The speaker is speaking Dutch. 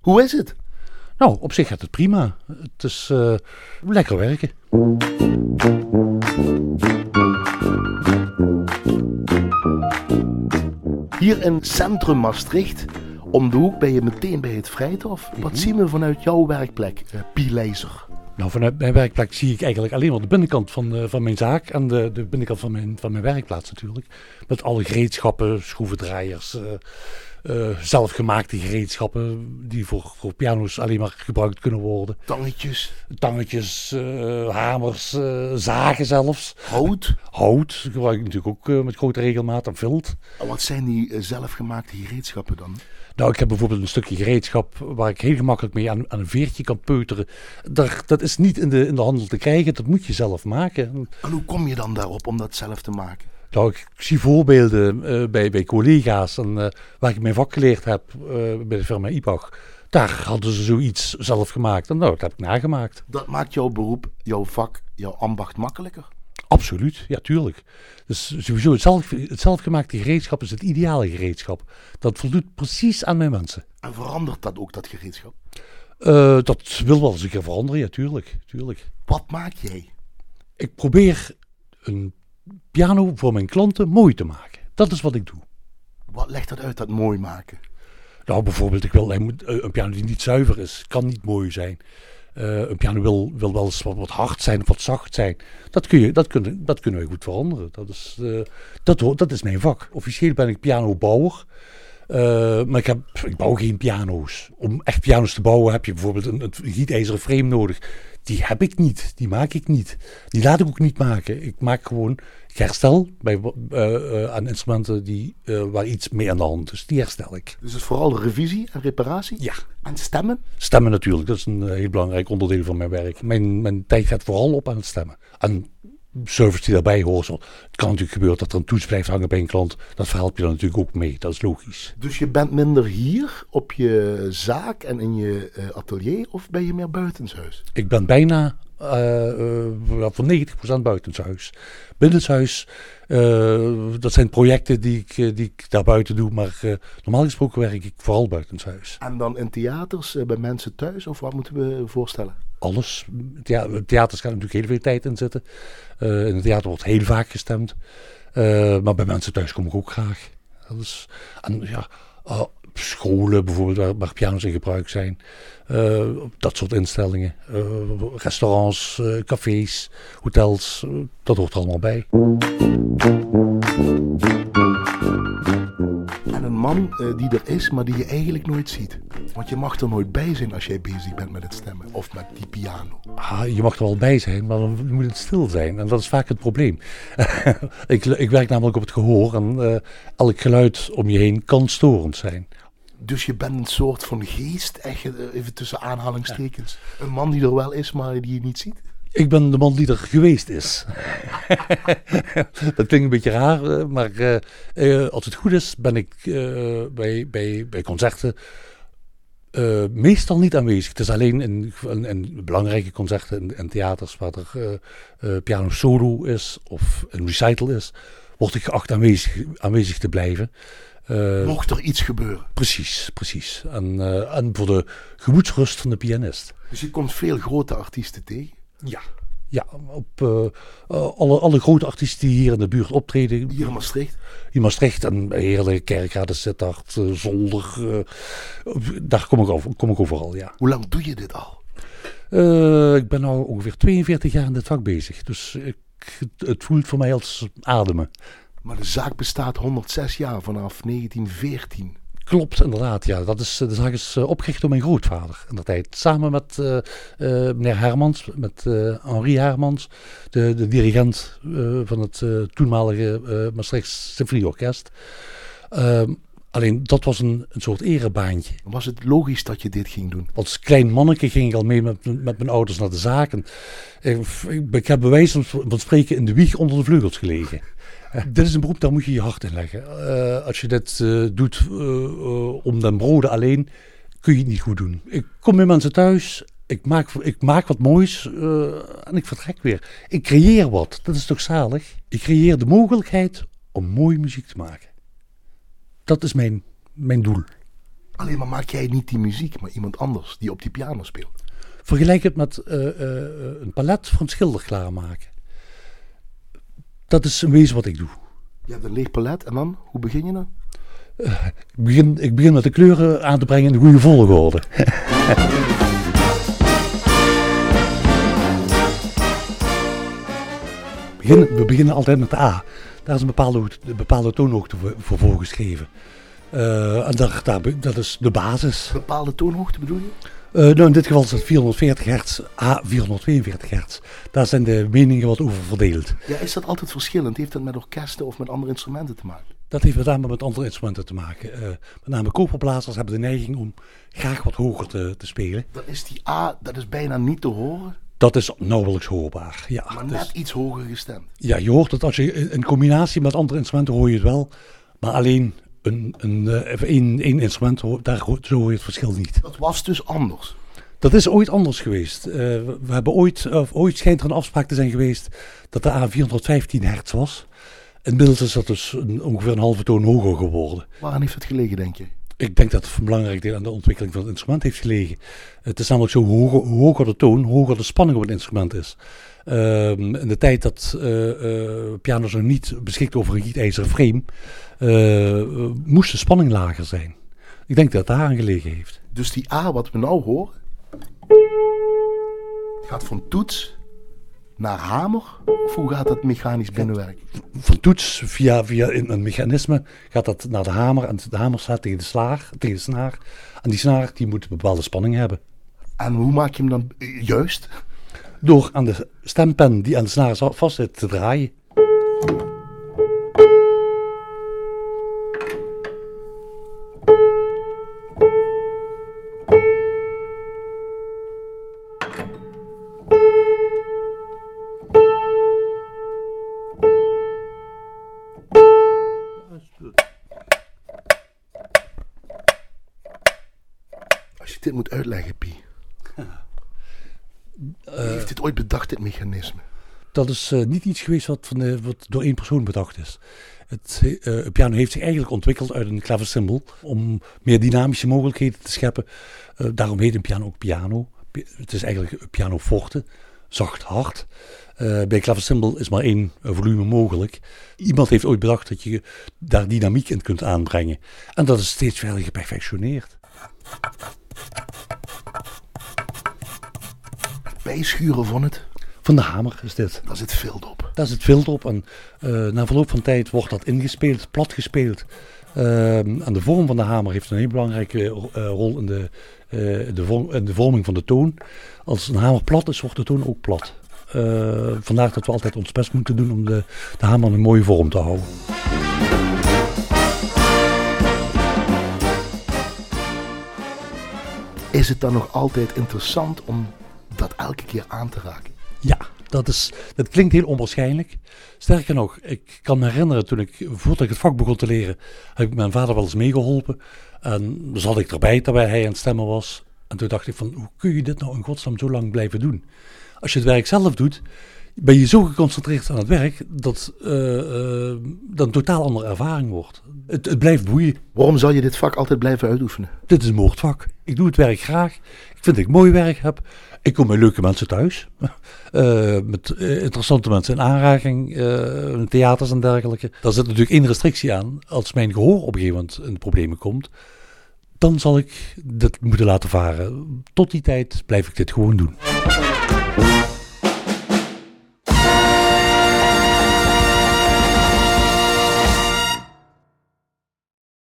Hoe is het? Nou, op zich gaat het prima. Het is uh, lekker werken. Hier in centrum Maastricht, om de hoek ben je meteen bij het Vrijthof. Wat zien we vanuit jouw werkplek, uh, Pielezer? Nou, vanuit mijn werkplek zie ik eigenlijk alleen maar de binnenkant van, uh, van mijn zaak en de, de binnenkant van mijn, van mijn werkplaats natuurlijk. Met alle gereedschappen, schroevendraaiers, uh, uh, zelfgemaakte gereedschappen die voor, voor piano's alleen maar gebruikt kunnen worden. Tangetjes. Tangetjes, hamers, zagen zelfs. Hout. Hout gebruik ik natuurlijk ook met grote regelmaat en vilt. Wat zijn die zelfgemaakte gereedschappen dan? Nou, ik heb bijvoorbeeld een stukje gereedschap waar ik heel gemakkelijk mee aan, aan een veertje kan peuteren. Daar, dat is niet in de, in de handel te krijgen, dat moet je zelf maken. En hoe kom je dan daarop om dat zelf te maken? Nou, ik zie voorbeelden uh, bij, bij collega's en, uh, waar ik mijn vak geleerd heb uh, bij de firma IPAG. Daar hadden ze zoiets zelf gemaakt en nou, dat heb ik nagemaakt. Dat maakt jouw beroep, jouw vak, jouw ambacht makkelijker? Absoluut, ja, tuurlijk. Dus sowieso het, zelf, het zelfgemaakte gereedschap is het ideale gereedschap. Dat voldoet precies aan mijn mensen. En verandert dat ook, dat gereedschap? Dat wil wel eens een keer veranderen, ja, tuurlijk, tuurlijk. Wat maak jij? Ik probeer een piano voor mijn klanten mooi te maken. Dat is wat ik doe. Wat legt dat uit, dat mooi maken? Nou, bijvoorbeeld, ik wil een piano die niet zuiver is, kan niet mooi zijn. Uh, een piano wil, wil wel eens wat, wat, hard zijn of wat zacht zijn. Dat, kun je, dat, kunnen, dat kunnen we goed veranderen. Dat is, uh, dat, dat is mijn vak. Officieel ben ik pianobouwer. Uh, maar ik, heb, ik bouw geen piano's. Om echt piano's te bouwen heb je bijvoorbeeld een, een gietijzeren frame nodig. Die heb ik niet. Die maak ik niet. Die laat ik ook niet maken. Ik maak gewoon ik herstel bij, uh, uh, aan instrumenten die, waar iets mee aan de hand is. Die herstel ik. Dus het is vooral revisie en reparatie? Ja. En stemmen? Stemmen natuurlijk. Dat is een heel belangrijk onderdeel van mijn werk. Mijn, mijn tijd gaat vooral op aan het stemmen. En service die daarbij hoort. Het kan natuurlijk gebeuren dat er een toets blijft hangen bij een klant. Dat verhelp je dan natuurlijk ook mee. Dat is logisch. Dus je bent minder hier op je zaak en in je uh, atelier of ben je meer buitenshuis? Ik ben bijna uh, uh, voor 90% buitenshuis. Binnenshuis, dat zijn projecten die ik, die ik daar buiten doe. Maar normaal gesproken werk ik vooral buitenshuis. En dan in theaters bij mensen thuis? Of wat moeten we voorstellen? Alles. Ja, theaters gaan natuurlijk heel veel tijd in zitten. Uh, in het theater wordt heel vaak gestemd. Uh, maar bij mensen thuis kom ik ook graag. Dat is, en ja, uh, scholen bijvoorbeeld, waar, waar, piano's in gebruik zijn. dat soort instellingen. restaurants, cafés, hotels. dat hoort er allemaal bij. Man die er is, maar die je eigenlijk nooit ziet. Want je mag er nooit bij zijn als jij bezig bent met het stemmen of met die piano. Ah, je mag er wel bij zijn, maar dan moet het stil zijn. En dat is vaak het probleem. ik, ik, werk namelijk op het gehoor en uh, elk geluid om je heen kan storend zijn. Dus je bent een soort van geest, echt, even tussen aanhalingstekens. Ja. Een man die er wel is, maar die je niet ziet? Ik ben de man die er geweest is. dat klinkt een beetje raar, maar uh, uh, als het goed is, ben ik bij, bij, bij concerten uh, meestal niet aanwezig. Het is alleen in, in, in belangrijke concerten en, in theaters waar er uh, uh, piano solo is of een recital is, word ik geacht aanwezig, aanwezig te blijven. Mocht er iets gebeuren. Precies, precies. En, en voor de gemoedsrust van de pianist. Dus je komt veel grote artiesten tegen? Ja. Ja, op uh, alle, alle grote artiesten die hier in de buurt optreden. Hier in Maastricht? In Maastricht en Heerlijk, Kerkrade, Sittard, uh, Zolder. Daar kom ik, over, kom ik overal, ja. Hoe lang doe je dit al? ik ben nu ongeveer 42 jaar in dit vak bezig. Dus ik, het, het voelt voor mij als ademen. Maar de zaak bestaat 106 jaar vanaf 1914. Klopt, inderdaad. Ja. Dat is, de zaak is opgericht door mijn grootvader in de tijd. Samen met uh, meneer Hermans, met Henri Hermans, de, de dirigent van het toenmalige Maastricht Symfonieorkest. Alleen dat was een, een soort erebaantje. Was het logisch dat je dit ging doen? Als klein manneke ging ik al mee met, met mijn ouders naar de zaken. Ik, ik, ik heb bij wijze van spreken in de wieg onder de vleugels gelegen. dit is een beroep, daar moet je je hart in leggen. Uh, als je dit uh, doet uh, om den broden alleen, kun je het niet goed doen. Ik kom bij mensen thuis, ik maak, ik maak wat moois en ik vertrek weer. Ik creëer wat, dat is toch zalig? Ik creëer de mogelijkheid om mooie muziek te maken. Dat is mijn, mijn doel. Alleen maar maak jij niet die muziek, maar iemand anders die op die piano speelt. Vergelijk het met eh, eh, een palet voor een schilder klaarmaken. Dat is een wezen wat ik doe. Je hebt een leeg palet en dan, hoe begin je dan? Ik begin, ik begin met de kleuren aan te brengen in de goede volgorde. Begin, we beginnen altijd met de A. Daar is een bepaalde, een bepaalde toonhoogte voor, voor voorgeschreven. Eh, en daar, daar, dat is de basis. Bepaalde toonhoogte bedoel je? Uh, nou, in dit geval is het 440 hertz, A 442 hertz. Daar zijn de meningen wat over verdeeld. Ja, is dat altijd verschillend? Heeft dat met orkesten of met andere instrumenten te maken? Dat heeft met name met andere instrumenten te maken. Uh, met name koperblazers hebben de neiging om graag wat hoger te, te spelen. Dan is die A, dat is bijna niet te horen? Dat is nauwelijks hoorbaar, ja. Maar net dus, iets hoger gestemd? Ja, je hoort het als je in combinatie met andere instrumenten hoor je het wel. Maar alleen een, een, een, een instrument, daar zo hoor je het verschil niet. Dat was dus anders? Dat is ooit anders geweest. Uh, we hebben ooit, of ooit schijnt er een afspraak te zijn geweest dat de A 415 hertz was. Inmiddels is dat dus een, ongeveer een halve toon hoger geworden. Waaraan heeft het gelegen, denk je? Ik denk dat het een belangrijk deel aan de ontwikkeling van het instrument heeft gelegen. Het is namelijk zo, hoger, hoe hoger de toon, hoe hoger de spanning op het instrument is. Uh, in de tijd dat uh, uh, piano's nog niet beschikt over een gietijzeren frame, uh, moest de spanning lager zijn. Ik denk dat het daar aan gelegen heeft. Dus die A wat we nou horen, gaat van toets naar hamer? Of hoe gaat dat mechanisch binnenwerken? Van toets via, via een mechanisme gaat dat naar de hamer. En de hamer staat tegen de, slaar, tegen de snaar. En die snaar die moet een bepaalde spanning hebben. En hoe maak je hem dan juist? Door aan de stempen die aan de snaar vast zit te draaien. Je dit moet uitleggen, Pie. Wie heeft dit ooit bedacht, dit mechanisme? Dat is uh, niet iets geweest wat, van de, wat door één persoon bedacht is. Het uh, piano heeft zich eigenlijk ontwikkeld uit een klaversymbol om meer dynamische mogelijkheden te scheppen. Daarom heet een piano ook piano. Het is eigenlijk piano forte, zacht hard. Bij klaversymbol is maar één volume mogelijk. Iemand heeft ooit bedacht dat je daar dynamiek in kunt aanbrengen. En dat is steeds verder geperfectioneerd. Bijschuren van het? Van de hamer is dit. Daar zit vilt op. Daar zit vilt op en uh, na verloop van tijd wordt dat ingespeeld, plat gespeeld. Uh, en de vorm van de hamer heeft een heel belangrijke uh, rol in de, de, vorm, in de vorming van de toon. Als een hamer plat is, wordt de toon ook plat. vandaar dat we altijd ons best moeten doen om de, de hamer in een mooie vorm te houden. Is het dan nog altijd interessant om dat elke keer aan te raken? Ja, dat, is, dat klinkt heel onwaarschijnlijk. Sterker nog, ik kan me herinneren toen ik, voordat ik het vak begon te leren, heb ik mijn vader wel eens meegeholpen. En zat ik erbij terwijl hij aan het stemmen was. En toen dacht ik van, hoe kun je dit nou in godsnaam zo lang blijven doen? Als je het werk zelf doet, ben je zo geconcentreerd aan het werk dat uh, uh, dat een totaal andere ervaring wordt. Het, het, blijft boeien. Waarom zal je dit vak altijd blijven uitoefenen? Dit is een moordvak. Ik doe het werk graag. Ik vind dat ik mooi werk heb. Ik kom met leuke mensen thuis. Uh, met interessante mensen in aanraking, in theaters en dergelijke. Daar zit natuurlijk één restrictie aan. Als mijn gehoor op een gegeven moment in de problemen komt, dan zal ik dit moeten laten varen. Tot die tijd blijf ik dit gewoon doen.